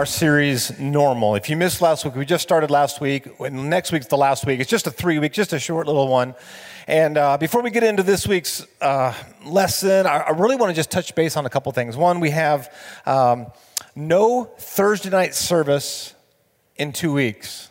Our series Normal. If you missed last week, we just started last week. Next week's the last week. It's just a three week, just a short little one. And uh, before we get into this week's uh, lesson, I, I, really want to just touch base on a couple things. One, we have um, no Thursday night service in two weeks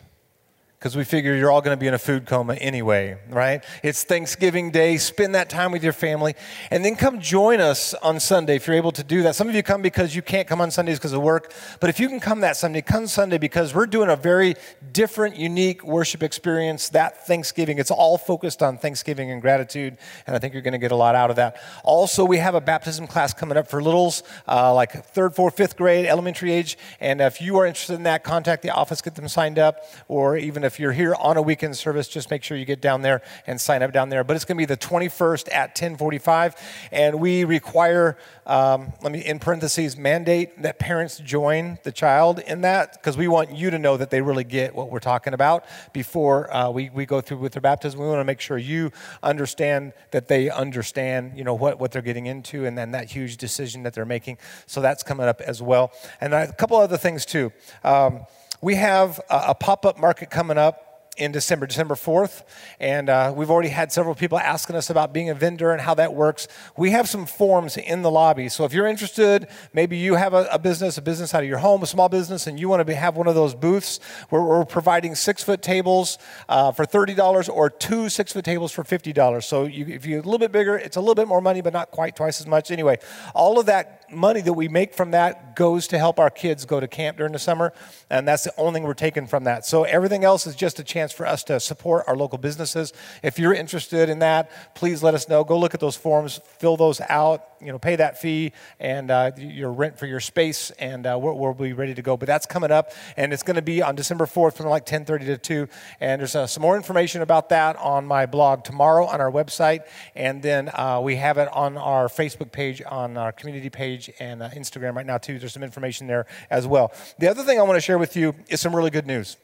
because we figure you're all going to be in a food coma anyway, right? It's Thanksgiving Day. Spend that time with your family. And then come join us on Sunday if you're able to do that. Some of you come because you can't come on Sundays because of work. But if you can come that Sunday, come Sunday because we're doing a very different, unique worship experience that Thanksgiving. It's all focused on Thanksgiving and gratitude. And I think you're going to get a lot out of that. Also, we have a baptism class coming up for littles, uh, like third, fourth, fifth grade, elementary age. And if you are interested in that, contact the office, get them signed up, or even if if you're here on a weekend service, just make sure you get down there and sign up down there. But it's going to be the 21st at 1045. And we require, um, let me, in parentheses, mandate that parents join the child in that because we want you to know that they really get what we're talking about before uh, we, we go through with their baptism. We want to make sure you understand that they understand, you know, what, what they're getting into and then that huge decision that they're making. So that's coming up as well. And a couple other things too. Um, we have a, a pop up market coming up in December, December 4th. And uh, we've already had several people asking us about being a vendor and how that works. We have some forms in the lobby. So if you're interested, maybe you have a, a business, a business out of your home, a small business, and you want to be, have one of those booths where we're providing six foot tables uh, for $30 or two six foot tables for $50. So you, if you're a little bit bigger, it's a little bit more money, but not quite twice as much. Anyway, all of that money that we make from that goes to help our kids go to camp during the summer. And that's the only thing we're taking from that. So everything else is just a chance for us to support our local businesses. If you're interested in that, please let us know. Go look at those forms, fill those out, you know, pay that fee and uh, your rent for your space, and uh, we'll, we'll, be ready to go. But that's coming up, and it's going to be on December 4th from like 10:30 to 2. And there's uh, some more information about that on my blog tomorrow on our website, and then uh, we have it on our Facebook page, on our community page, and uh, Instagram right now too. There's some information there as well. The other thing I want to share with you is some really good news.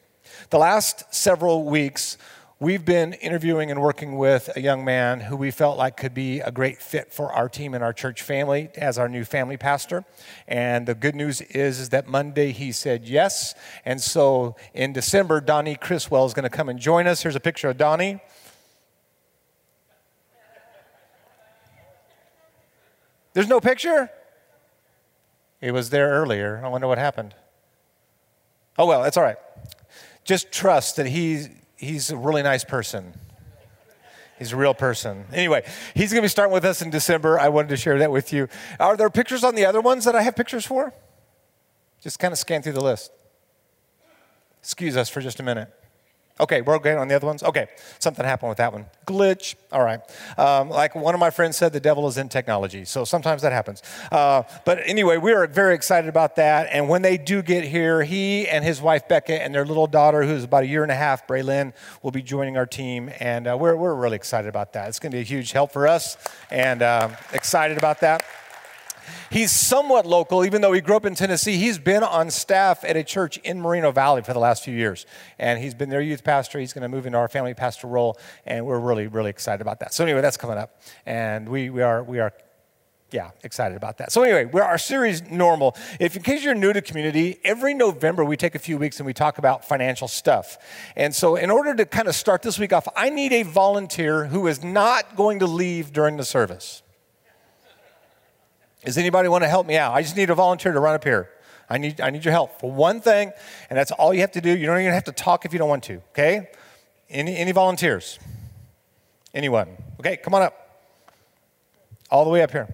The last several weeks, we've been interviewing and working with a young man who we felt like could be a great fit for our team and our church family as our new family pastor. And the good news is, is that Monday he said yes. And so in December, Donnie Chriswell is going to come and join us. Here's a picture of Donnie. There's no picture? He was there earlier. I wonder what happened. Oh, well, it's all right just trust that he's, he's a really nice person. He's a real person. Anyway, he's going to be starting with us in December. I wanted to share that with you. Are there pictures on the other ones that I have pictures for? Just kind of scan through the list. Excuse us for just a minute. Okay, we're okay on the other ones? Okay, something happened with that one. Glitch. All right. Um, like one of my friends said, the devil is in technology. So sometimes that happens. Uh, but anyway, we are very excited about that. And when they do get here, he and his wife, Becca, and their little daughter, who's about a year and a half, Braylin, will be joining our team. And uh, we're, we're really excited about that. It's going to be a huge help for us and uh, excited about that. He's somewhat local, even though he grew up in Tennessee. He's been on staff at a church in Moreno Valley for the last few years. And he's been their youth pastor. He's going to move into our family pastor role. And we're really, really excited about that. So, anyway, that's coming up. And we, we are, we are yeah, excited about that. So anyway, our series normal. If in case you're new to community, every November we take a few weeks and we talk about financial stuff. And so in order to kind of start this week off, I need a volunteer who is not going to leave during the service. Does anybody want to help me out? I just need a volunteer to run up here. I need, I need your help for one thing, and that's all you have to do. You don't even have to talk if you don't want to, okay? Any, any volunteers? Anyone? Okay, come on up. All the way up here.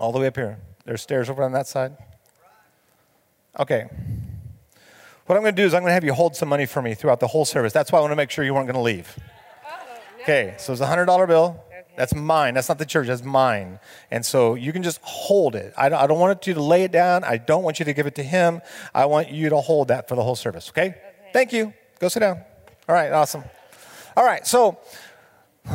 All the way up here. There's stairs over on that side. Okay. What I'm going to do is I'm going to have you hold some money for me throughout the whole service. That's why I want to make sure you weren't going to leave. Oh, okay, so it's a $100 bill. That's mine. That's not the church. That's mine. And so you can just hold it. I don't, I don't want you to lay it down. I don't want you to give it to him. I want you to hold that for the whole service, okay? okay. Thank you. Go sit down. All right, awesome. All right, so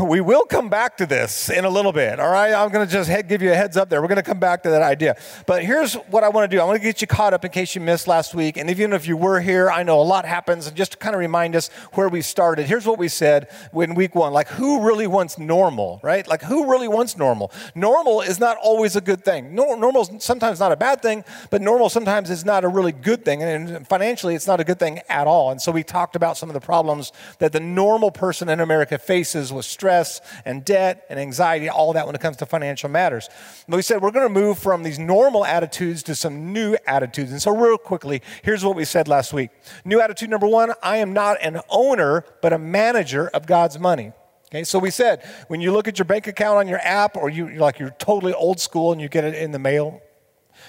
We will come back to this in a little bit, all right? I'm going to just give you a heads up there. We're going to come back to that idea. But here's what I want to do I want to get you caught up in case you missed last week. And even if you were here, I know a lot happens. And just to kind of remind us where we started, here's what we said in week one like, who really wants normal, right? Like, who really wants normal? Normal is not always a good thing. Normal is sometimes not a bad thing, but normal sometimes is not a really good thing. And financially, it's not a good thing at all. And so we talked about some of the problems that the normal person in America faces with stress and debt and anxiety, all that when it comes to financial matters. But we said we're going to move from these normal attitudes to some new attitudes. And so, real quickly, here's what we said last week. New attitude number one I am not an owner, but a manager of God's money. Okay, so we said when you look at your bank account on your app, or you like you're totally old school and you get it in the mail,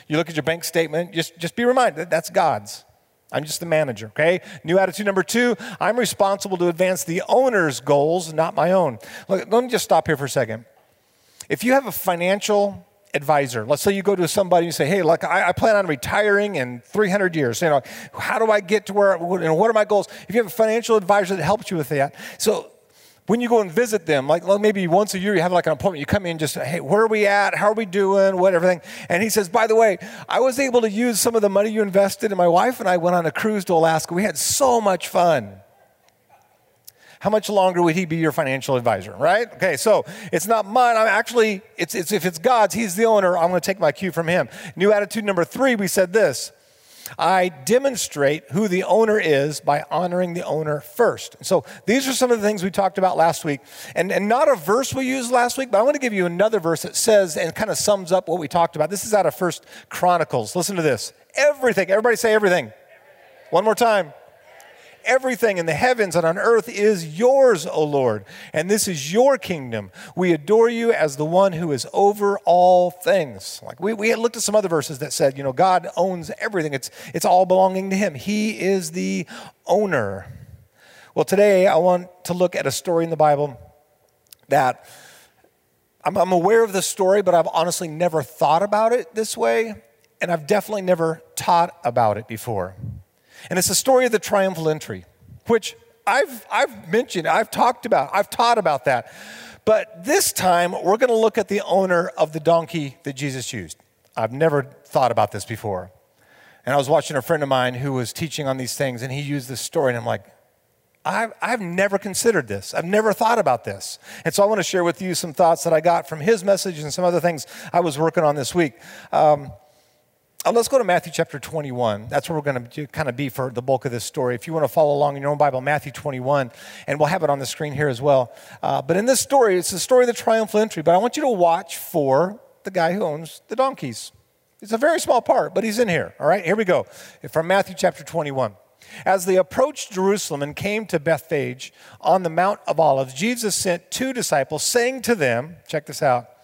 you look at your bank statement, just, just be reminded that that's God's. I'm just the manager, okay? New attitude number two I'm responsible to advance the owner's goals, not my own. Look, let me just stop here for a second. If you have a financial advisor, let's say you go to somebody and say, hey, look, I, I plan on retiring in 300 years. You know, how do I get to where, you know, what are my goals? If you have a financial advisor that helps you with that, so when you go and visit them, like maybe once a year, you have like an appointment. You come in, and just hey, where are we at? How are we doing? What everything? And he says, by the way, I was able to use some of the money you invested, and my wife and I went on a cruise to Alaska. We had so much fun. How much longer would he be your financial advisor, right? Okay, so it's not mine. I'm actually, it's, it's if it's God's, he's the owner. I'm going to take my cue from him. New attitude number three, we said this I demonstrate who the owner is by honoring the owner first. So these are some of the things we talked about last week. And, and not a verse we used last week, but I want to give you another verse that says and kind of sums up what we talked about. This is out of First Chronicles. Listen to this. Everything, everybody say everything. One more time everything in the heavens and on earth is yours, O Lord, and this is your kingdom. We adore you as the one who is over all things. Like we, we looked at some other verses that said, you know, God owns everything. It's, it's all belonging to him. He is the owner. Well, today I want to look at a story in the Bible that I'm, I'm aware of the story, but I've honestly never thought about it this way, and I've definitely never taught about it before. And it's the story of the triumphal entry, which I've, I've mentioned, I've talked about, I've taught about that. But this time, we're going to look at the owner of the donkey that Jesus used. I've never thought about this before. And I was watching a friend of mine who was teaching on these things, and he used this story, and I'm like, I've, I've never considered this. I've never thought about this. And so I want to share with you some thoughts that I got from his message and some other things I was working on this week. Um, uh, let's go to Matthew chapter 21. That's where we're going to kind of be for the bulk of this story. If you want to follow along in your own Bible, Matthew 21, and we'll have it on the screen here as well. Uh, but in this story, it's the story of the triumphal entry. But I want you to watch for the guy who owns the donkeys. It's a very small part, but he's in here. All right, here we go. From Matthew chapter 21. As they approached Jerusalem and came to Bethphage on the Mount of Olives, Jesus sent two disciples, saying to them, check this out,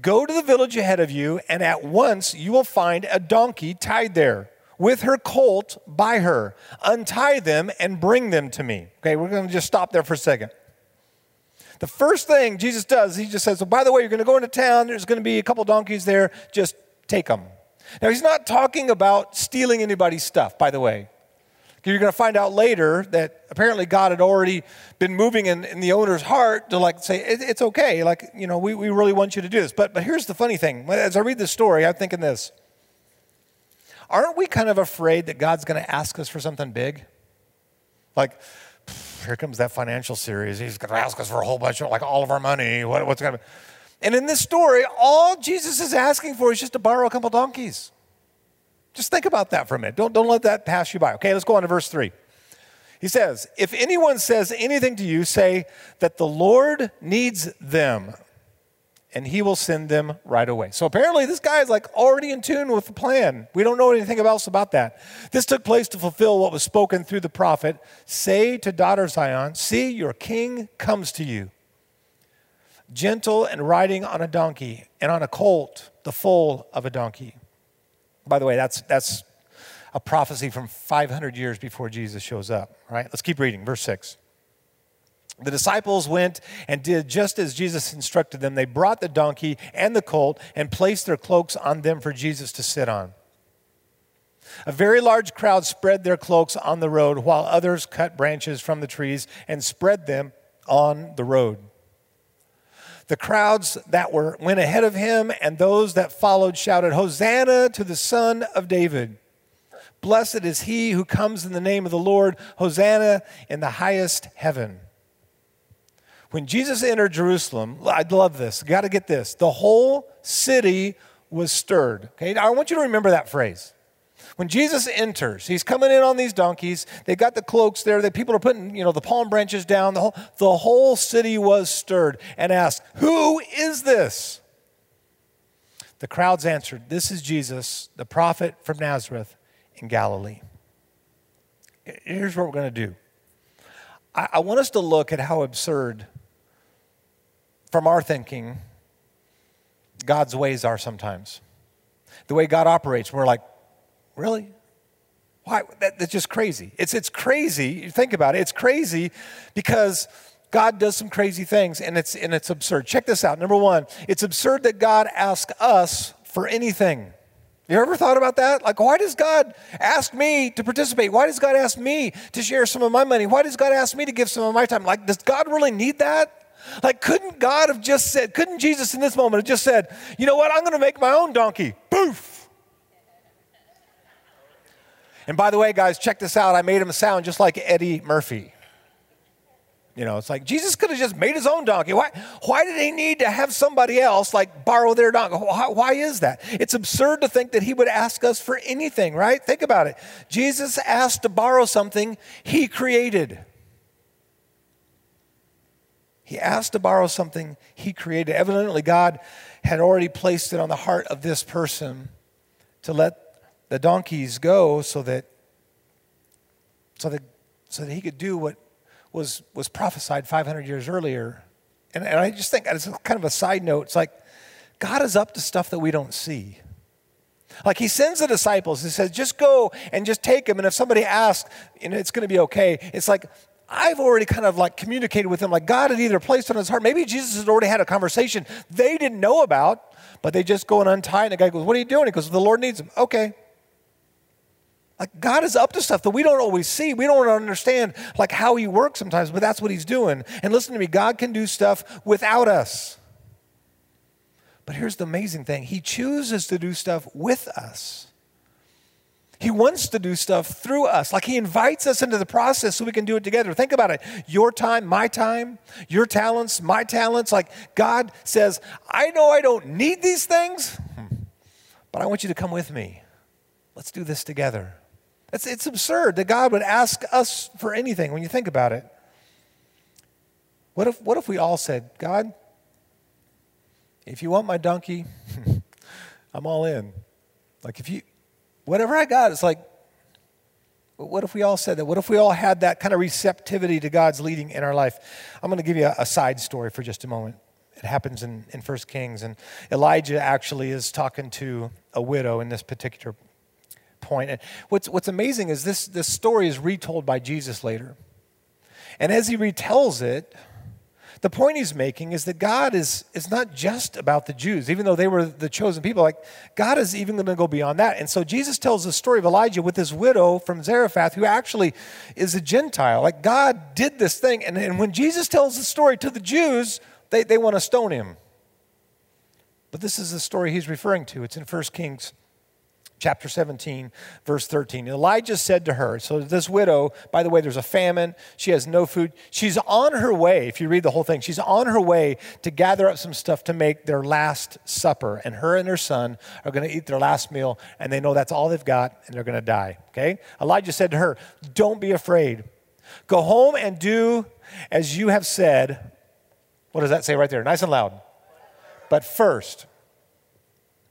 Go to the village ahead of you, and at once you will find a donkey tied there with her colt by her. Untie them and bring them to me. Okay, we're going to just stop there for a second. The first thing Jesus does, he just says, well, by the way, you're going to go into town. There's going to be a couple donkeys there. Just take them. Now, he's not talking about stealing anybody's stuff, by the way. You're going to find out later that apparently God had already been moving in, in the owner's heart to like say, it, it's okay. Like, you know, we, we really want you to do this. But, but here's the funny thing. As I read this story, I'm thinking this. Aren't we kind of afraid that God's going to ask us for something big? Like, here comes that financial series. He's going to ask us for a whole bunch of, like, all of our money. What, what's going to And in this story, all Jesus is asking for is just to borrow a couple donkeys. Just think about that for a minute. Don't, don't let that pass you by. Okay, let's go on to verse 3. He says, If anyone says anything to you, say that the Lord needs them, and he will send them right away. So apparently, this guy is like already in tune with the plan. We don't know anything else about that. This took place to fulfill what was spoken through the prophet Say to daughter Zion, See, your king comes to you, gentle and riding on a donkey, and on a colt, the foal of a donkey. By the way, that's, that's a prophecy from 500 years before Jesus shows up. Right? Let's keep reading. Verse 6. The disciples went and did just as Jesus instructed them. They brought the donkey and the colt and placed their cloaks on them for Jesus to sit on. A very large crowd spread their cloaks on the road, while others cut branches from the trees and spread them on the road. The crowds that were went ahead of him and those that followed shouted, Hosanna to the Son of David. Blessed is he who comes in the name of the Lord. Hosanna in the highest heaven. When Jesus entered Jerusalem, I love this. Got to get this. The whole city was stirred. Okay, I want you to remember that phrase. When Jesus enters, he's coming in on these donkeys. They got the cloaks there. The people are putting, you know, the palm branches down. The whole, the whole city was stirred and asked, "Who is this?" The crowds answered, "This is Jesus, the prophet from Nazareth in Galilee." Here's what we're going to do. I, I want us to look at how absurd, from our thinking, God's ways are sometimes. The way God operates, we're like, Really? Why? That, that's just crazy. It's, it's crazy. You think about it. It's crazy because God does some crazy things and it's, and it's absurd. Check this out. Number one, it's absurd that God asks us for anything. You ever thought about that? Like, why does God ask me to participate? Why does God ask me to share some of my money? Why does God ask me to give some of my time? Like, does God really need that? Like, couldn't God have just said, couldn't Jesus in this moment have just said, you know what, I'm going to make my own donkey? Poof! And by the way, guys, check this out. I made him sound just like Eddie Murphy. You know, it's like Jesus could have just made his own donkey. Why, why did he need to have somebody else like borrow their donkey? Why, why is that? It's absurd to think that he would ask us for anything, right? Think about it. Jesus asked to borrow something he created. He asked to borrow something he created. Evidently, God had already placed it on the heart of this person to let the donkeys go so that so that so that he could do what was was prophesied 500 years earlier and, and i just think it's kind of a side note it's like god is up to stuff that we don't see like he sends the disciples he says just go and just take them and if somebody asks and it's going to be okay it's like I've already kind of like communicated with them, like God had either placed on his heart. Maybe Jesus had already had a conversation they didn't know about, but they just go and untie. And the guy goes, What are you doing? He goes, The Lord needs him. Okay. Like God is up to stuff that we don't always see. We don't understand like how he works sometimes, but that's what he's doing. And listen to me, God can do stuff without us. But here's the amazing thing. He chooses to do stuff with us. He wants to do stuff through us. Like he invites us into the process so we can do it together. Think about it. Your time, my time, your talents, my talents. Like God says, I know I don't need these things, but I want you to come with me. Let's do this together. It's, it's absurd that God would ask us for anything when you think about it. What if, what if we all said, God, if you want my donkey, I'm all in. Like, if you, whatever I got, it's like, what if we all said that? What if we all had that kind of receptivity to God's leading in our life? I'm going to give you a, a side story for just a moment. It happens in, in 1 Kings, and Elijah actually is talking to a widow in this particular point. And what's, what's amazing is this, this story is retold by Jesus later. And as he retells it, the point he's making is that God is, is not just about the Jews, even though they were the chosen people. Like, God is even going to go beyond that. And so Jesus tells the story of Elijah with this widow from Zarephath who actually is a Gentile. Like, God did this thing. And, and when Jesus tells the story to the Jews, they, they want to stone him. But this is the story he's referring to. It's in 1 Kings chapter 17, verse 13. Elijah said to her, so this widow, by the way, there's a famine. She has no food. She's on her way, if you read the whole thing, she's on her way to gather up some stuff to make their last supper. And her and her son are going to eat their last meal, and they know that's all they've got, and they're going to die. Okay? Elijah said to her, Don't be afraid. Go home and do as you have said. What does that say right there? Nice and loud. But first,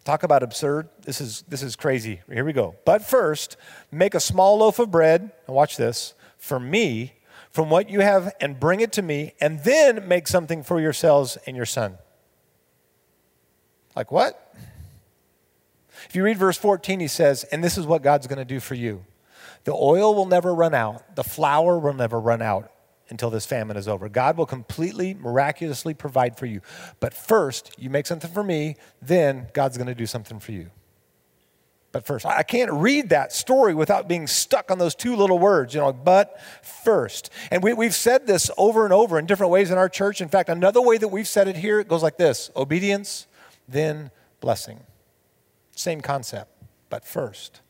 Talk about absurd. This is, this is crazy. Here we go. But first, make a small loaf of bread, and watch this, for me, from what you have, and bring it to me, and then make something for yourselves and your son. Like what? If you read verse 14, he says, and this is what God's going to do for you. The oil will never run out, the flour will never run out, until this famine is over. God will completely, miraculously provide for you. But first, you make something for me, then God's going to do something for you. but first. I can't read that story without being stuck on those two little words, you know, but first. And we, we've said this over and over in different ways in our church. In fact, another way that we've said it here, it goes like this obedience, then blessing. Same concept, but first.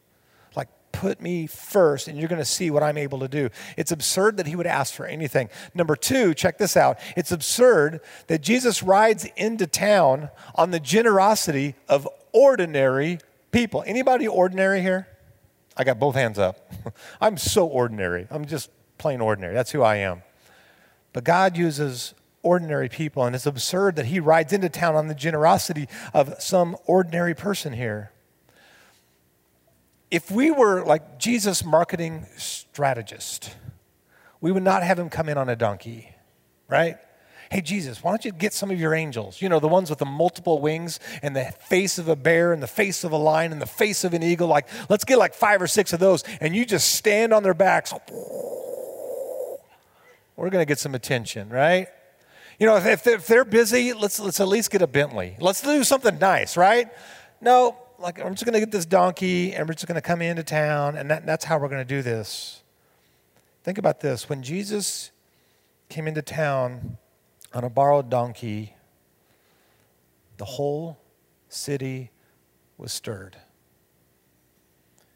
Put me first, and you're going to see what I'm able to do. It's absurd that he would ask for anything. Number two, check this out. It's absurd that Jesus rides into town on the generosity of ordinary people. Anybody ordinary here? I got both hands up. I'm so ordinary. I'm just plain ordinary. That's who I am. But God uses ordinary people, and it's absurd that He rides into town on the generosity of some ordinary person here. If we were like Jesus' marketing strategist, we would not have him come in on a donkey, right? Hey, Jesus, why don't you get some of your angels? You know, the ones with the multiple wings and the face of a bear and the face of a lion and the face of an eagle. Like, let's get like five or six of those, and you just stand on their backs. We're going to get some attention, right? You know, if, if they're busy, let's, let's at least get a Bentley. Let's do something nice, right? No, like, I'm just going to get this donkey and we're just going to come into town, and that, that's how we're going to do this. Think about this. When Jesus came into town, on a borrowed donkey, the whole city was stirred.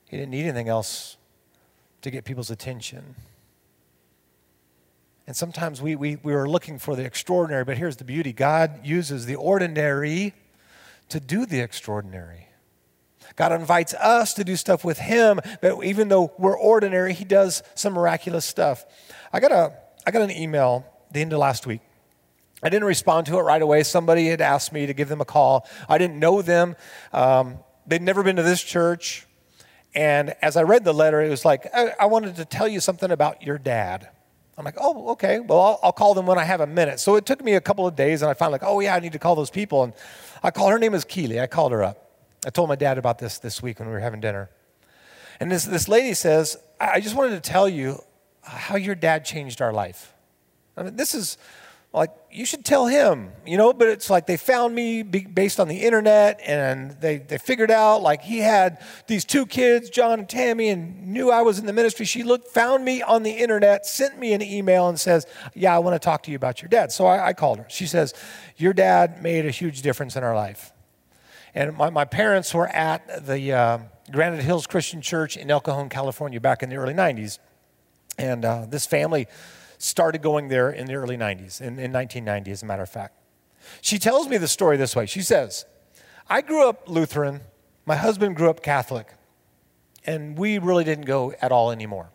He didn't need anything else to get people's attention. And sometimes we, we, we are looking for the extraordinary, but here's the beauty God uses the ordinary to do the extraordinary. God invites us to do stuff with Him, but even though we're ordinary, He does some miraculous stuff. I got, a, I got an email the end of last week I didn't respond to it right away. Somebody had asked me to give them a call. I didn't know them. Um, they'd never been to this church. And as I read the letter, it was like, I, I wanted to tell you something about your dad. I'm like, oh, okay. Well, I'll, I'll, call them when I have a minute. So it took me a couple of days, and I found like, oh yeah, I need to call those people. And I called her name is Keely. I called her up. I told my dad about this this week when we were having dinner. And this, this lady says, I just wanted to tell you how your dad changed our life. I mean, this is like you should tell him you know but it's like they found me based on the internet and they, they figured out like he had these two kids john and tammy and knew i was in the ministry she looked found me on the internet sent me an email and says yeah i want to talk to you about your dad so i, I called her she says your dad made a huge difference in our life and my, my parents were at the uh, granite hills christian church in el cajon california back in the early 90s and uh, this family started going there in the early 90s, in, in 1990, as a matter of fact. She tells me the story this way. She says, I grew up Lutheran, my husband grew up Catholic, and we really didn't go at all anymore.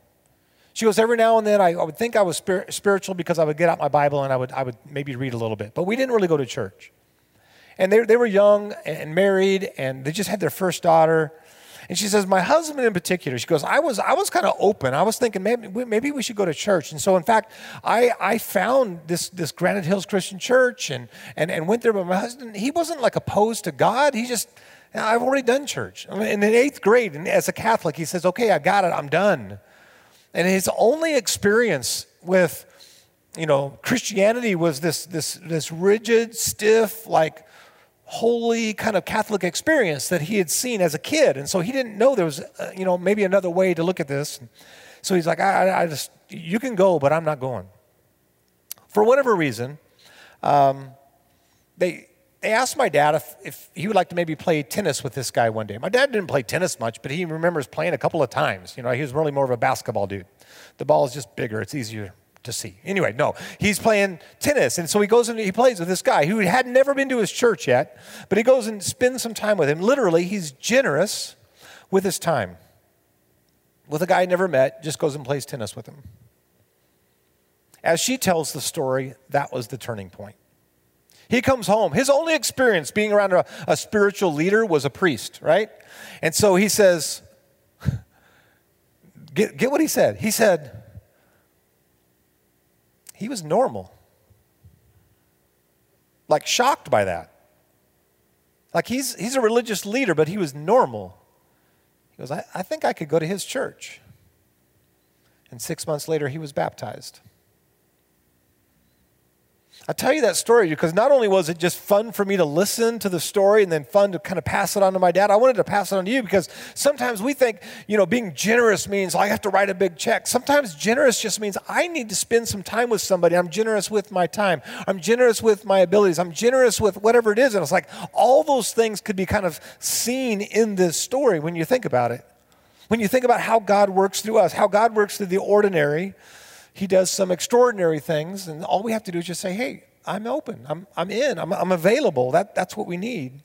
She goes, every now and then I, I would think I was spir- spiritual because I would get out my Bible and I would, I would maybe read a little bit, but we didn't really go to church. And they, they were young and married, and they just had their first daughter. And she says, my husband in particular, she goes, I was, I was kind of open. I was thinking maybe, maybe we should go to church. And so, in fact, I, I found this, this Granite Hills Christian Church and, and, and went there. But my husband, he wasn't like opposed to God. He just, I've already done church. I mean, in the eighth grade, and as a Catholic, he says, okay, I got it. I'm done. And his only experience with, you know, Christianity was this, this, this rigid, stiff, like holy kind of Catholic experience that he had seen as a kid. And so he didn't know there was, uh, you know, maybe another way to look at this. So he's like, I, I just, you can go, but I'm not going. For whatever reason, um, they, they asked my dad if, if he would like to maybe play tennis with this guy one day. My dad didn't play tennis much, but he remembers playing a couple of times. You know, he was really more of a basketball dude. The ball is just bigger, it's easier to see. Anyway, no, he's playing tennis. And so he goes and he plays with this guy who had never been to his church yet, but he goes and spends some time with him. Literally, he's generous with his time. With a guy he never met, just goes and plays tennis with him. As she tells the story, that was the turning point. He comes home. His only experience being around a, a spiritual leader was a priest, right? And so he says, get, get what he said. He said, he was normal. Like shocked by that. Like he's, he's a religious leader, but he was normal. He goes, I, I think I could go to his church. And six months later, he was baptized. I tell you that story because not only was it just fun for me to listen to the story and then fun to kind of pass it on to my dad, I wanted to pass it on to you because sometimes we think, you know, being generous means oh, I have to write a big check. Sometimes generous just means I need to spend some time with somebody. I'm generous with my time. I'm generous with my abilities. I'm generous with whatever it is. And it's like all those things could be kind of seen in this story when you think about it. When you think about how God works through us, how God works through the ordinary he does some extraordinary things, and all we have to do is just say, hey, I'm open, I'm, I'm in, I'm, I'm available. That, that's what we need.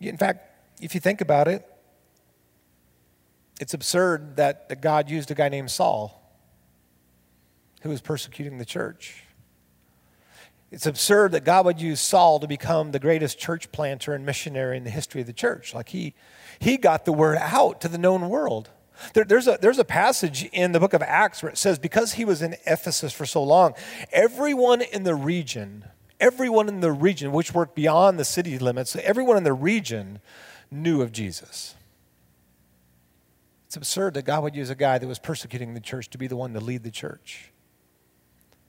In fact, if you think about it, it's absurd that, God used a guy named Saul who was persecuting the church. It's absurd that God would use Saul to become the greatest church planter and missionary in the history of the church. Like he, he got the word out to the known world. There, there's, a, there's a passage in the book of Acts where it says, because he was in Ephesus for so long, everyone in the region, everyone in the region, which worked beyond the city limits, everyone in the region knew of Jesus. It's absurd that God would use a guy that was persecuting the church to be the one to lead the church.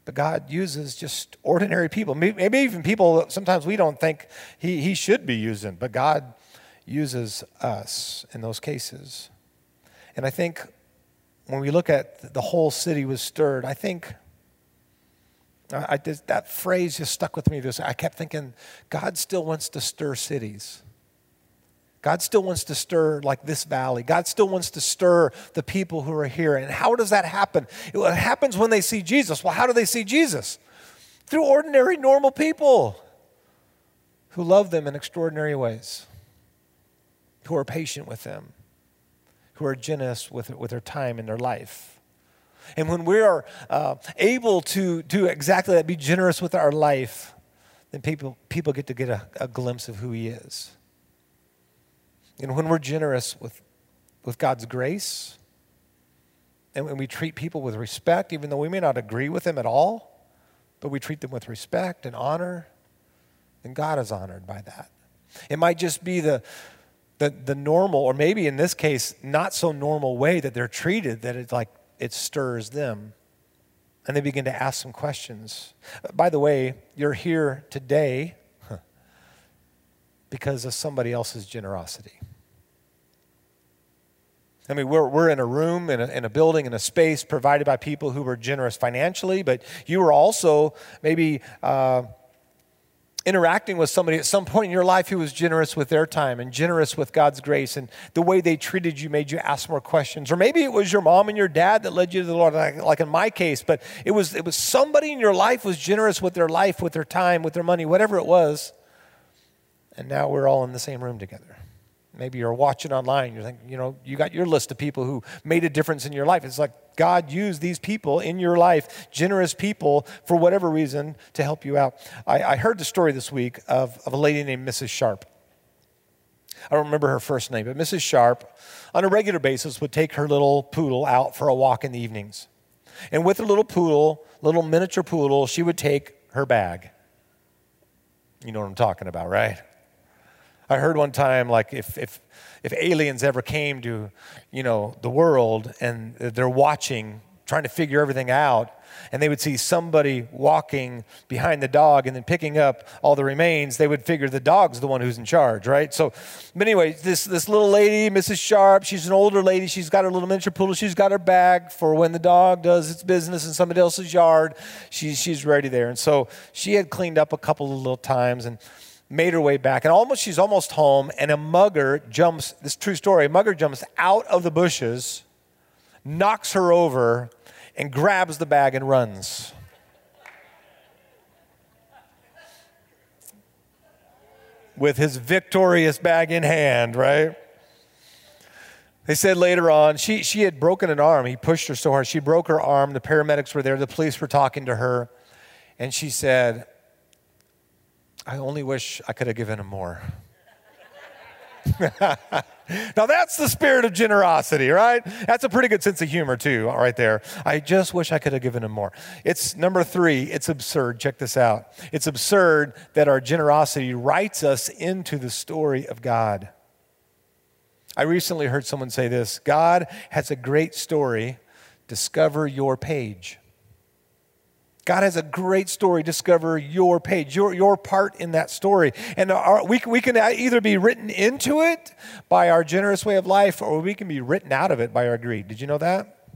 But God uses just ordinary people, maybe even people sometimes we don't think he, he should be using, but God uses us in those cases. And I think when we look at the whole city was stirred, I think I, I that phrase just stuck with me. I kept thinking, God still wants to stir cities. God still wants to stir like this valley. God still wants to stir the people who are here. And how does that happen? It happens when they see Jesus. Well, how do they see Jesus? Through ordinary, normal people who love them in extraordinary ways, who are patient with them, who are generous with, with their time and their life. And when we are uh, able to do exactly that, be generous with our life, then people, people get to get a, a glimpse of who He is. And when we're generous with, with God's grace, and when we treat people with respect, even though we may not agree with them at all, but we treat them with respect and honor, then God is honored by that. It might just be the, the, the normal, or maybe in this case, not so normal way that they're treated that it's like it stirs them. And they begin to ask some questions. By the way, you're here today because of somebody else's generosity. I mean, we're, we're in a room, in a, in a building, in a space provided by people who were generous financially, but you were also maybe uh, interacting with somebody at some point in your life who was generous with their time and generous with God's grace, and the way they treated you made you ask more questions. Or maybe it was your mom and your dad that led you to the Lord, like, in my case, but it was, it was somebody in your life was generous with their life, with their time, with their money, whatever it was. And now we're all in the same room together. Maybe you're watching online, you're thinking, you know, you got your list of people who made a difference in your life. It's like God used these people in your life, generous people, for whatever reason, to help you out. I, I heard the story this week of, of a lady named Mrs. Sharp. I don't remember her first name, but Mrs. Sharp, on a regular basis, would take her little poodle out for a walk in the evenings. And with her little poodle, little miniature poodle, she would take her bag. You know what I'm talking about, right? I heard one time, like, if, if, if aliens ever came to, you know, the world and they're watching, trying to figure everything out, and they would see somebody walking behind the dog and then picking up all the remains, they would figure the dog's the one who's in charge, right? So, but anyway, this, this little lady, Mrs. Sharp, she's an older lady. She's got her little miniature poodle. She's got her bag for when the dog does its business in somebody else's yard. She's, she's ready there. And so she had cleaned up a couple of little times and made her way back, and almost she's almost home, and a mugger jumps. This true story. A mugger jumps out of the bushes, knocks her over, and grabs the bag and runs. With his victorious bag in hand, right? They said later on, she, she had broken an arm. He pushed her so hard. She broke her arm. The paramedics were there. The police were talking to her. And she said, I only wish I could have given him more. now that's the spirit of generosity, right? That's a pretty good sense of humor, too, right there. I just wish I could have given him more. It's number three, it's absurd. Check this out. It's absurd that our generosity writes us into the story of God. I recently heard someone say this God has a great story. Discover your page. God has a great story. Discover your page, your, your part in that story. And our, we, we can either be written into it by our generous way of life or we can be written out of it by our greed. Did you know that?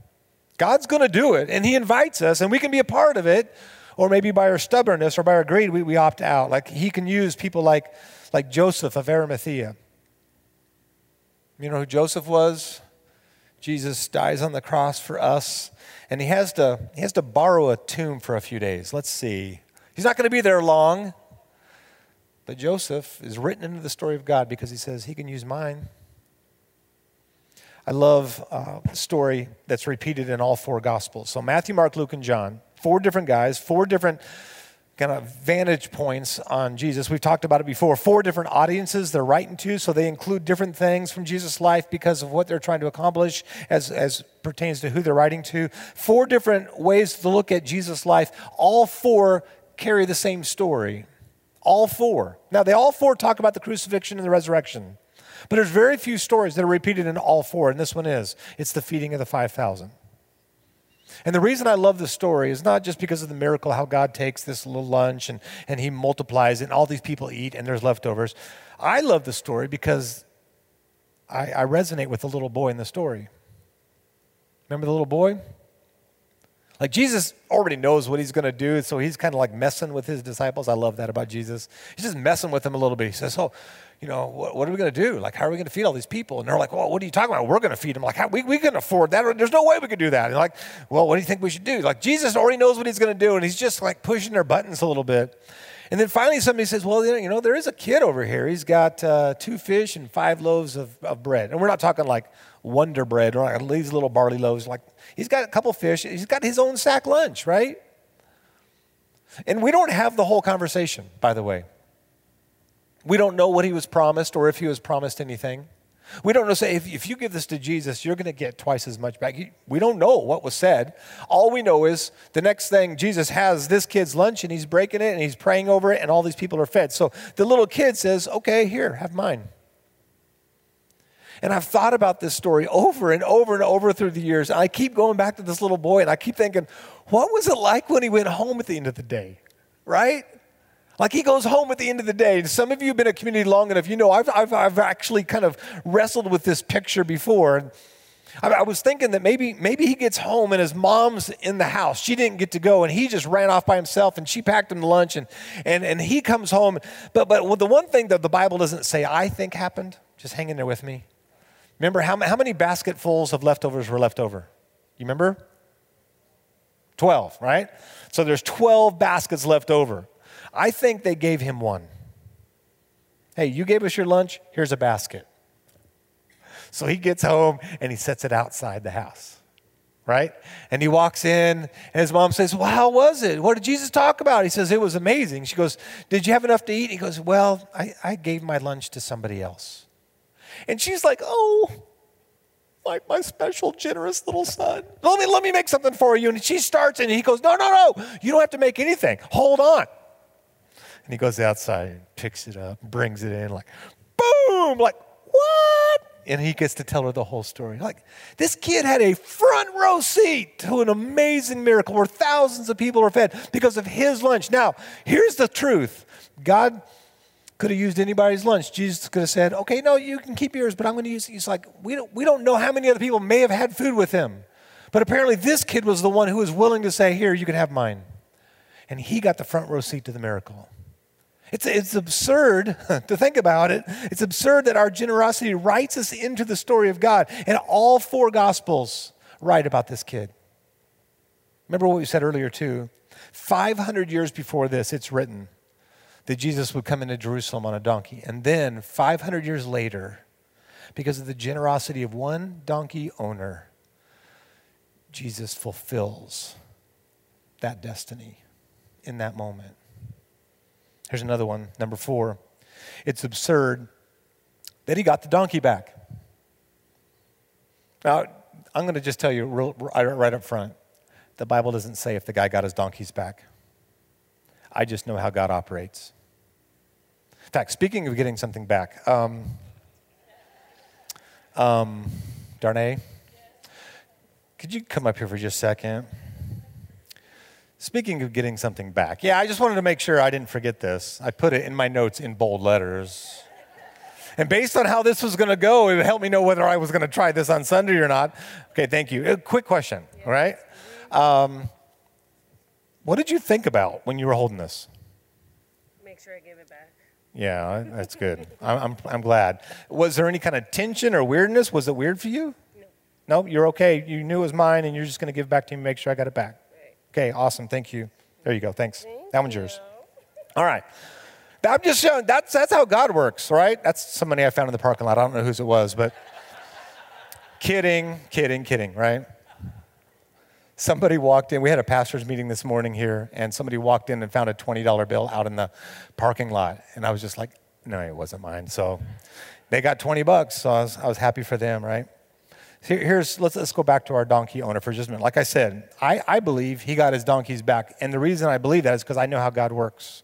God's going to do it, and He invites us, and we can be a part of it. Or maybe by our stubbornness or by our greed, we, we opt out. Like He can use people like, like Joseph of Arimathea. You know who Joseph was? Jesus dies on the cross for us and he has to he has to borrow a tomb for a few days. Let's see. He's not going to be there long. But Joseph is written into the story of God because he says he can use mine. I love uh, a story that's repeated in all four Gospels. So Matthew, Mark, Luke, and John, four different guys, four different kind of vantage points on Jesus. We've talked about it before. Four different audiences they're writing to, so they include different things from Jesus' life because of what they're trying to accomplish as, as pertains to who they're writing to. Four different ways to look at Jesus' life. All four carry the same story. All four. Now, they all four talk about the crucifixion and the resurrection. But there's very few stories that are repeated in all four, and this one is. It's the feeding of the 5,000. And the reason I love this story is not just because of the miracle, how God takes this little lunch and, and he multiplies it, and all these people eat and there's leftovers. I love the story because I, I resonate with the little boy in the story. Remember the little boy? Like Jesus already knows what he's going to do, so he's kind of like messing with his disciples. I love that about Jesus. He's just messing with them a little bit. He says, "Oh, you know, what, what are we going to do? Like, how are we going to feed all these people?" And they're like, "Well, what are you talking about? We're going to feed them. Like, how, we we can afford that. There's no way we could do that." And like, "Well, what do you think we should do?" Like, Jesus already knows what he's going to do, and he's just like pushing their buttons a little bit. And then finally, somebody says, Well, you know, there is a kid over here. He's got uh, two fish and five loaves of, of bread. And we're not talking like Wonder Bread or like these little barley loaves. Like, he's got a couple fish. He's got his own sack lunch, right? And we don't have the whole conversation, by the way. We don't know what he was promised or if he was promised anything. We don't know, say, if, if you give this to Jesus, you're going to get twice as much back. We don't know what was said. All we know is the next thing, Jesus has this kid's lunch and he's breaking it and he's praying over it and all these people are fed. So the little kid says, okay, here, have mine. And I've thought about this story over and over and over through the years. And I keep going back to this little boy and I keep thinking, what was it like when he went home at the end of the day? Right? Like he goes home at the end of the day. And Some of you have been a community long enough, you know, I've, I've, I've actually kind of wrestled with this picture before. I, I was thinking that maybe, maybe he gets home and his mom's in the house. She didn't get to go and he just ran off by himself and she packed him lunch and, and, and he comes home. But, but the one thing that the Bible doesn't say I think happened, just hang in there with me. Remember how, how many basketfuls of leftovers were left over? You remember? 12, right? So there's 12 baskets left over. I think they gave him one. Hey, you gave us your lunch, here's a basket. So he gets home and he sets it outside the house, right? And he walks in, and his mom says, Well, how was it? What did Jesus talk about? He says, It was amazing. She goes, Did you have enough to eat? He goes, Well, I, I gave my lunch to somebody else. And she's like, Oh, like my special, generous little son. Let me, let me make something for you. And she starts, and he goes, No, no, no. You don't have to make anything. Hold on. And he goes outside and picks it up, brings it in, like, boom, like, what? And he gets to tell her the whole story. Like, this kid had a front row seat to an amazing miracle where thousands of people are fed because of his lunch. Now, here's the truth God could have used anybody's lunch. Jesus could have said, okay, no, you can keep yours, but I'm going to use it. He's like, we don't, we don't know how many other people may have had food with him. But apparently, this kid was the one who was willing to say, here, you can have mine. And he got the front row seat to the miracle. It's, it's absurd to think about it. It's absurd that our generosity writes us into the story of God. And all four Gospels write about this kid. Remember what we said earlier, too. 500 years before this, it's written that Jesus would come into Jerusalem on a donkey. And then, 500 years later, because of the generosity of one donkey owner, Jesus fulfills that destiny in that moment. Here's another one, number four. It's absurd that he got the donkey back. Now, I'm going to just tell you right up front the Bible doesn't say if the guy got his donkeys back. I just know how God operates. In fact, speaking of getting something back, um, um, Darnay, could you come up here for just a second? Speaking of getting something back, yeah, I just wanted to make sure I didn't forget this. I put it in my notes in bold letters. And based on how this was going to go, it would help me know whether I was going to try this on Sunday or not. Okay, thank you. A quick question, all right? Um, what did you think about when you were holding this? Make sure I give it back. Yeah, that's good. I'm, I'm, I'm glad. Was there any kind of tension or weirdness? Was it weird for you? No. No, you're okay. You knew it was mine, and you're just going to give it back to me, make sure I got it back. Okay, awesome. Thank you. There you go. Thanks. Thank that one's yours. All right. I'm just showing that's that's how God works, right? That's somebody I found in the parking lot. I don't know whose it was, but kidding, kidding, kidding, right? Somebody walked in. We had a pastor's meeting this morning here, and somebody walked in and found a $20 bill out in the parking lot. And I was just like, no, it wasn't mine. So they got 20 bucks, so I was, I was happy for them, right? Here- Here's, let's, let's go back to our donkey owner for just a minute. Like I said, I, I believe he got his donkeys back. And the reason I believe that is because I know how God works.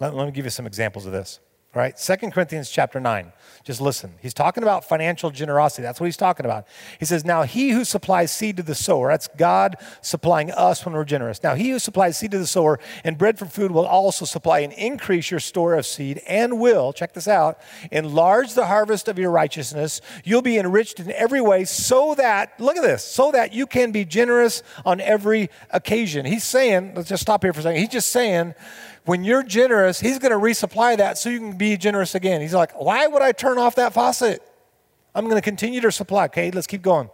Let, let me give you some examples of this. All right, 2 Corinthians chapter 9. Just listen. He's talking about financial generosity. That's what he's talking about. He says, Now he who supplies seed to the sower, that's God supplying us when we're generous. Now he who supplies seed to the sower and bread for food will also supply and increase your store of seed and will, check this out, enlarge the harvest of your righteousness. You'll be enriched in every way so that, look at this, so that you can be generous on every occasion. He's saying, let's just stop here for a second. He's just saying, when you're generous, he's going to resupply that so you can be generous again. He's like, why would I turn off that faucet? I'm going to continue to supply. Okay, let's keep going.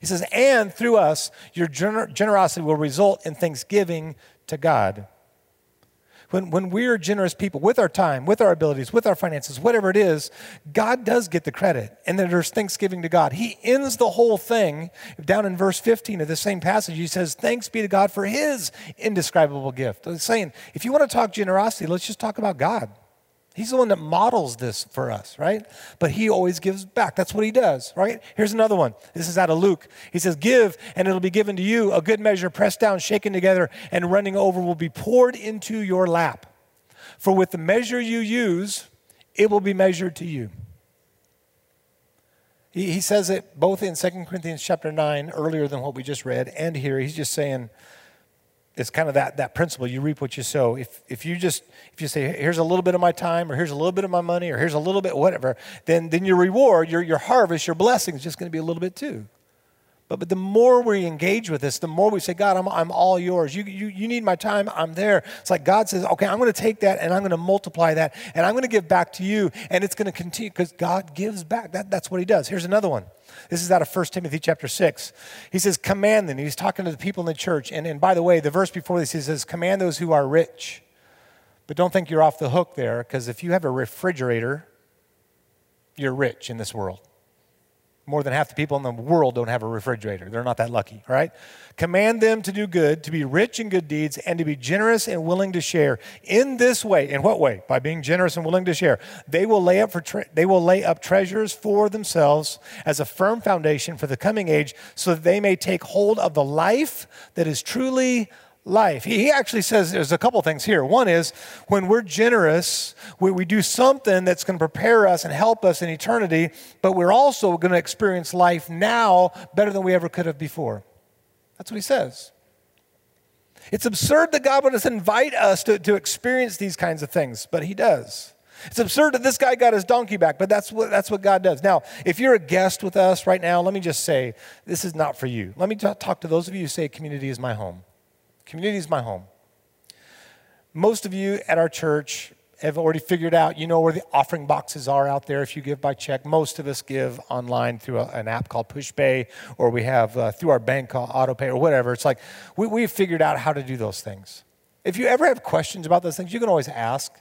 He says, and through us, your gener- generosity will result in thanksgiving to God. When, when we're generous people with our time, with our abilities, with our finances, whatever it is, God does get the credit. And then there's thanksgiving to God. He ends the whole thing down in verse 15 of the same passage. He says, Thanks be to God for his indescribable gift. He's saying, if you want to talk generosity, let's just talk about God. He's the one that models this for us, right? But he always gives back. That's what he does, right? Here's another one. This is out of Luke. He says, Give, and it'll be given to you. A good measure, pressed down, shaken together, and running over will be poured into your lap. For with the measure you use, it will be measured to you. He, says it both in 2 Corinthians chapter 9, earlier than what we just read, and here. He's just saying, it's kind of that, that principle. You reap what you sow. If, if you just if you say here's a little bit of my time or here's a little bit of my money or here's a little bit whatever then then your reward your, your harvest your blessing is just going to be a little bit too but, but the more we engage with this the more we say god i'm, I'm all yours you, you, you need my time i'm there it's like god says okay i'm going to take that and i'm going to multiply that and i'm going to give back to you and it's going to continue because god gives back that, that's what he does here's another one this is out of 1 Timothy chapter 6. He says, Command them. He's talking to the people in the church. And, and by the way, the verse before this, he says, Command those who are rich. But don't think you're off the hook there, because if you have a refrigerator, you're rich in this world. More than half the people in the world don't have a refrigerator. They're not that lucky, right? Command them to do good, to be rich in good deeds, and to be generous and willing to share. In this way, in what way? By being generous and willing to share. They will lay up for tre- they will lay up treasures for themselves as a firm foundation for the coming age, so that they may take hold of the life that is truly life. He, actually says there's a couple things here. One is when we're generous, we, we do something that's going to prepare us and help us in eternity, but we're also going to experience life now better than we ever could have before. That's what he says. It's absurd that God would just invite us to, to experience these kinds of things, but he does. It's absurd that this guy got his donkey back, but that's what, that's what God does. Now, if you're a guest with us right now, let me just say this is not for you. Let me talk, talk to those of you who say community is my home. Community is my home. Most of you at our church have already figured out, you know where the offering boxes are out there if you give by check. Most of us give online through a, an app called PushPay, or we have uh, through our bank called AutoPay, or whatever. It's like we, we've figured out how to do those things. If you ever have questions about those things, you can always ask.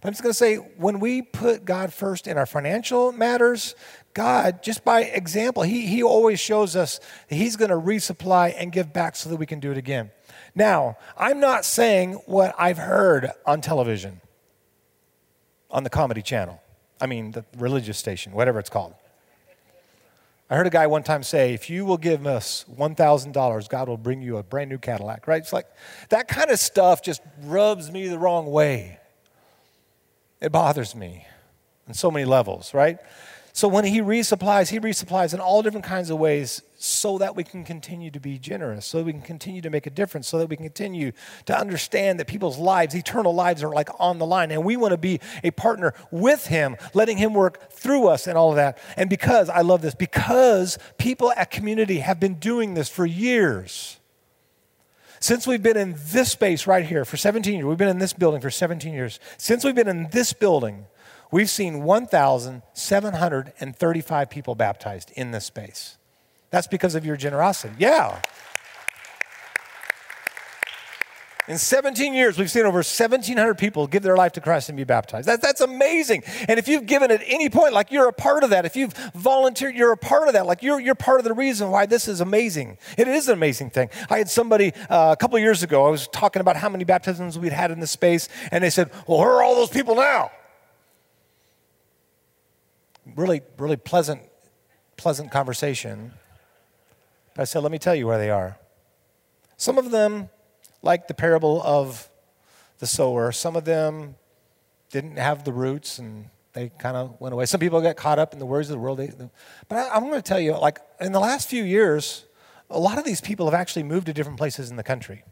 But I'm just going to say, when we put God first in our financial matters, God, just by example, He, he always shows us He's going to resupply and give back so that we can do it again. Now, I'm not saying what I've heard on television, on the comedy channel. I mean, the religious station, whatever it's called. I heard a guy one time say, if you will give us $1,000, God will bring you a brand new Cadillac, right? It's like that kind of stuff just rubs me the wrong way. It bothers me on so many levels, right? So when He resupplies, He resupplies in all different kinds of ways so that we can continue to be generous, so that we can continue to make a difference, so that we can continue to understand that people's lives, eternal lives, are like on the line. And we want to be a partner with Him, letting Him work through us and all of that. And because, I love this, because people at community have been doing this for years. Since we've been in this space right here for 17 years, we've been in this building for 17 years. Since we've been in this building, We've seen 1,735 people baptized in this space. That's because of your generosity. Yeah. In 17 years, we've seen over 1,700 people give their life to Christ and be baptized. That, that's amazing. And if you've given at any point, like you're a part of that, if you've volunteered, you're a part of that. Like you're, you're part of the reason why this is amazing. It is an amazing thing. I had somebody uh, a couple years ago, I was talking about how many baptisms we'd had in this space, and they said, Well, where are all those people now? really, really pleasant, pleasant conversation. I said, let me tell you where they are. Some of them, like the parable of the sower, some of them didn't have the roots and they kind of went away. Some people got caught up in the words of the world. But I, I'm going to tell you, like, in the last few years, a lot of these people have actually moved to different places in the country.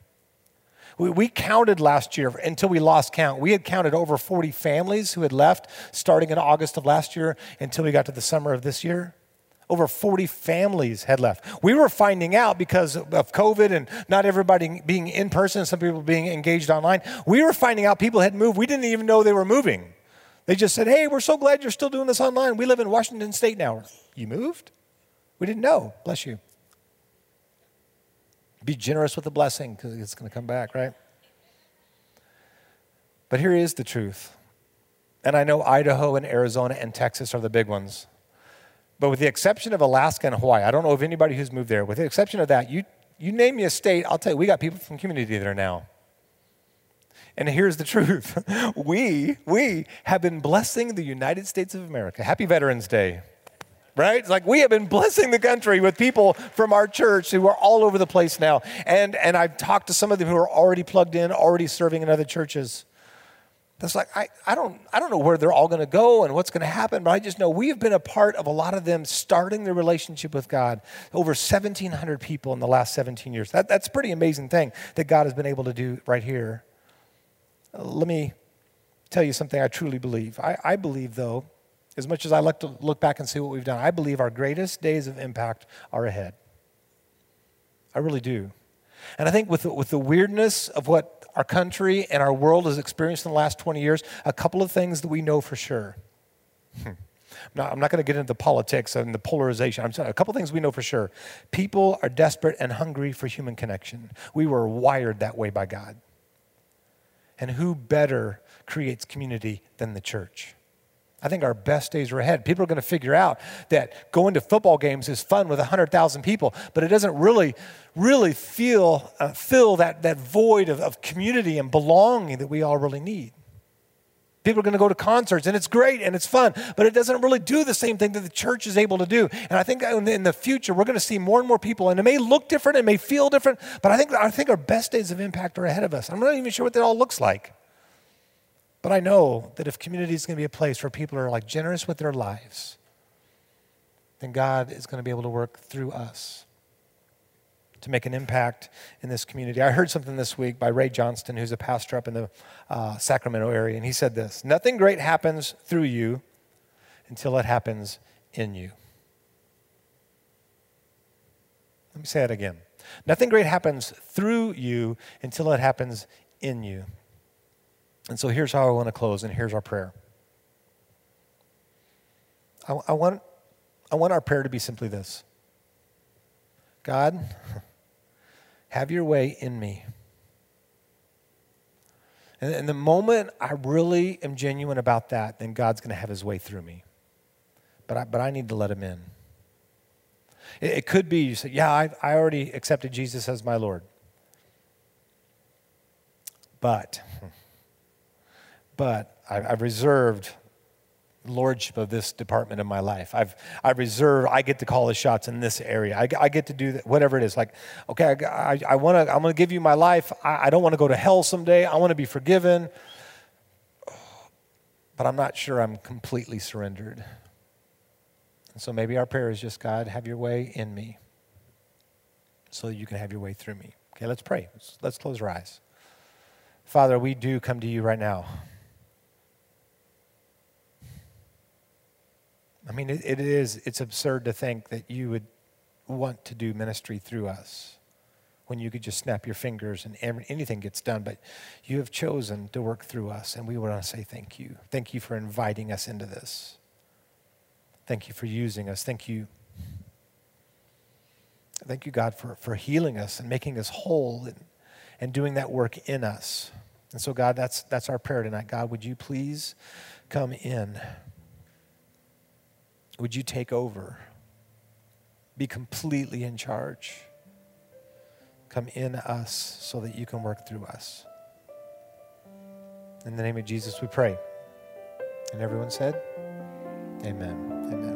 We, we counted last year until we lost count. We had counted over 40 families who had left starting in August of last year until we got to the summer of this year. Over 40 families had left. We were finding out because of COVID and not everybody being in person, some people being engaged online. We were finding out people had moved. We didn't even know they were moving. They just said, Hey, we're so glad you're still doing this online. We live in Washington State now. You moved? We didn't know. Bless you. Be generous with the blessing because it's going to come back, right? But here is the truth. And I know Idaho and Arizona and Texas are the big ones. But with the exception of Alaska and Hawaii, I don't know of anybody who's moved there. With the exception of that, you, you name me a state, I'll tell you, we got people from community there now. And here's the truth we, we have been blessing the United States of America. Happy Veterans Day right? It's like we have been blessing the country with people from our church who are all over the place now. And, and I've talked to some of them who are already plugged in, already serving in other churches. That's like, I, I, don't, I don't know where they're all going to go and what's going to happen, but I just know we've been a part of a lot of them starting their relationship with God. Over 1,700 people in the last 17 years. That, that's a pretty amazing thing that God has been able to do right here. Uh, let me tell you something I truly believe. I, I believe, though, as much as I like to look back and see what we've done, I believe our greatest days of impact are ahead. I really do. And I think with with the weirdness of what our country and our world has experienced in the last 20 years, a couple of things that we know for sure. Hmm. I'm not going to get into the politics and the polarization. I'm saying a couple things we know for sure. People are desperate and hungry for human connection. We were wired that way by God. And who better creates community than the church? I think our best days are ahead. People are going to figure out that going to football games is fun with 100,000 people, but it doesn't really, really feel, uh, fill that, that void of, of community and belonging that we all really need. People are going to go to concerts, and it's great and it's fun, but it doesn't really do the same thing that the church is able to do. And I think in the future, we're going to see more and more people, and it may look different, it may feel different, but I think, I think our best days of impact are ahead of us. I'm not even sure what that all looks like. But I know that if community is going to be a place where people are like generous with their lives, then God is going to be able to work through us to make an impact in this community. I heard something this week by Ray Johnston, who's a pastor up in the uh, Sacramento area, and he said this Nothing great happens through you until it happens in you. Let me say it again. Nothing great happens through you until it happens in you. And so here's how I want to close, and here's our prayer. I, I, want, I want our prayer to be simply this God, have your way in me. And, and the moment I really am genuine about that, then God's going to have his way through me. But I, but I need to let him in. It, it could be you say, Yeah, I, I already accepted Jesus as my Lord. But but I've reserved lordship of this department of my life. I've, I've reserved, I get to call the shots in this area. I, I get to do that, whatever it is. Like, okay, I, I, I want to, I'm to give you my life. I, I don't want to go to hell someday. I want to be forgiven. But I'm not sure I'm completely surrendered. And so maybe our prayer is just, God, have your way in me so that you can have your way through me. Okay, let's pray. Let's, let's close our eyes. Father, we do come to you right now. I mean, it, it is, it's absurd to think that you would want to do ministry through us when you could just snap your fingers and anything gets done. But you have chosen to work through us, and we want to say thank you. Thank you for inviting us into this. Thank you for using us. Thank you. Thank you, God, for, for healing us and making us whole and, and doing that work in us. And so, God, that's, that's our prayer tonight. God, would you please come in? Would you take over? Be completely in charge. Come in us so that you can work through us. In the name of Jesus, we pray. And everyone said, Amen. Amen.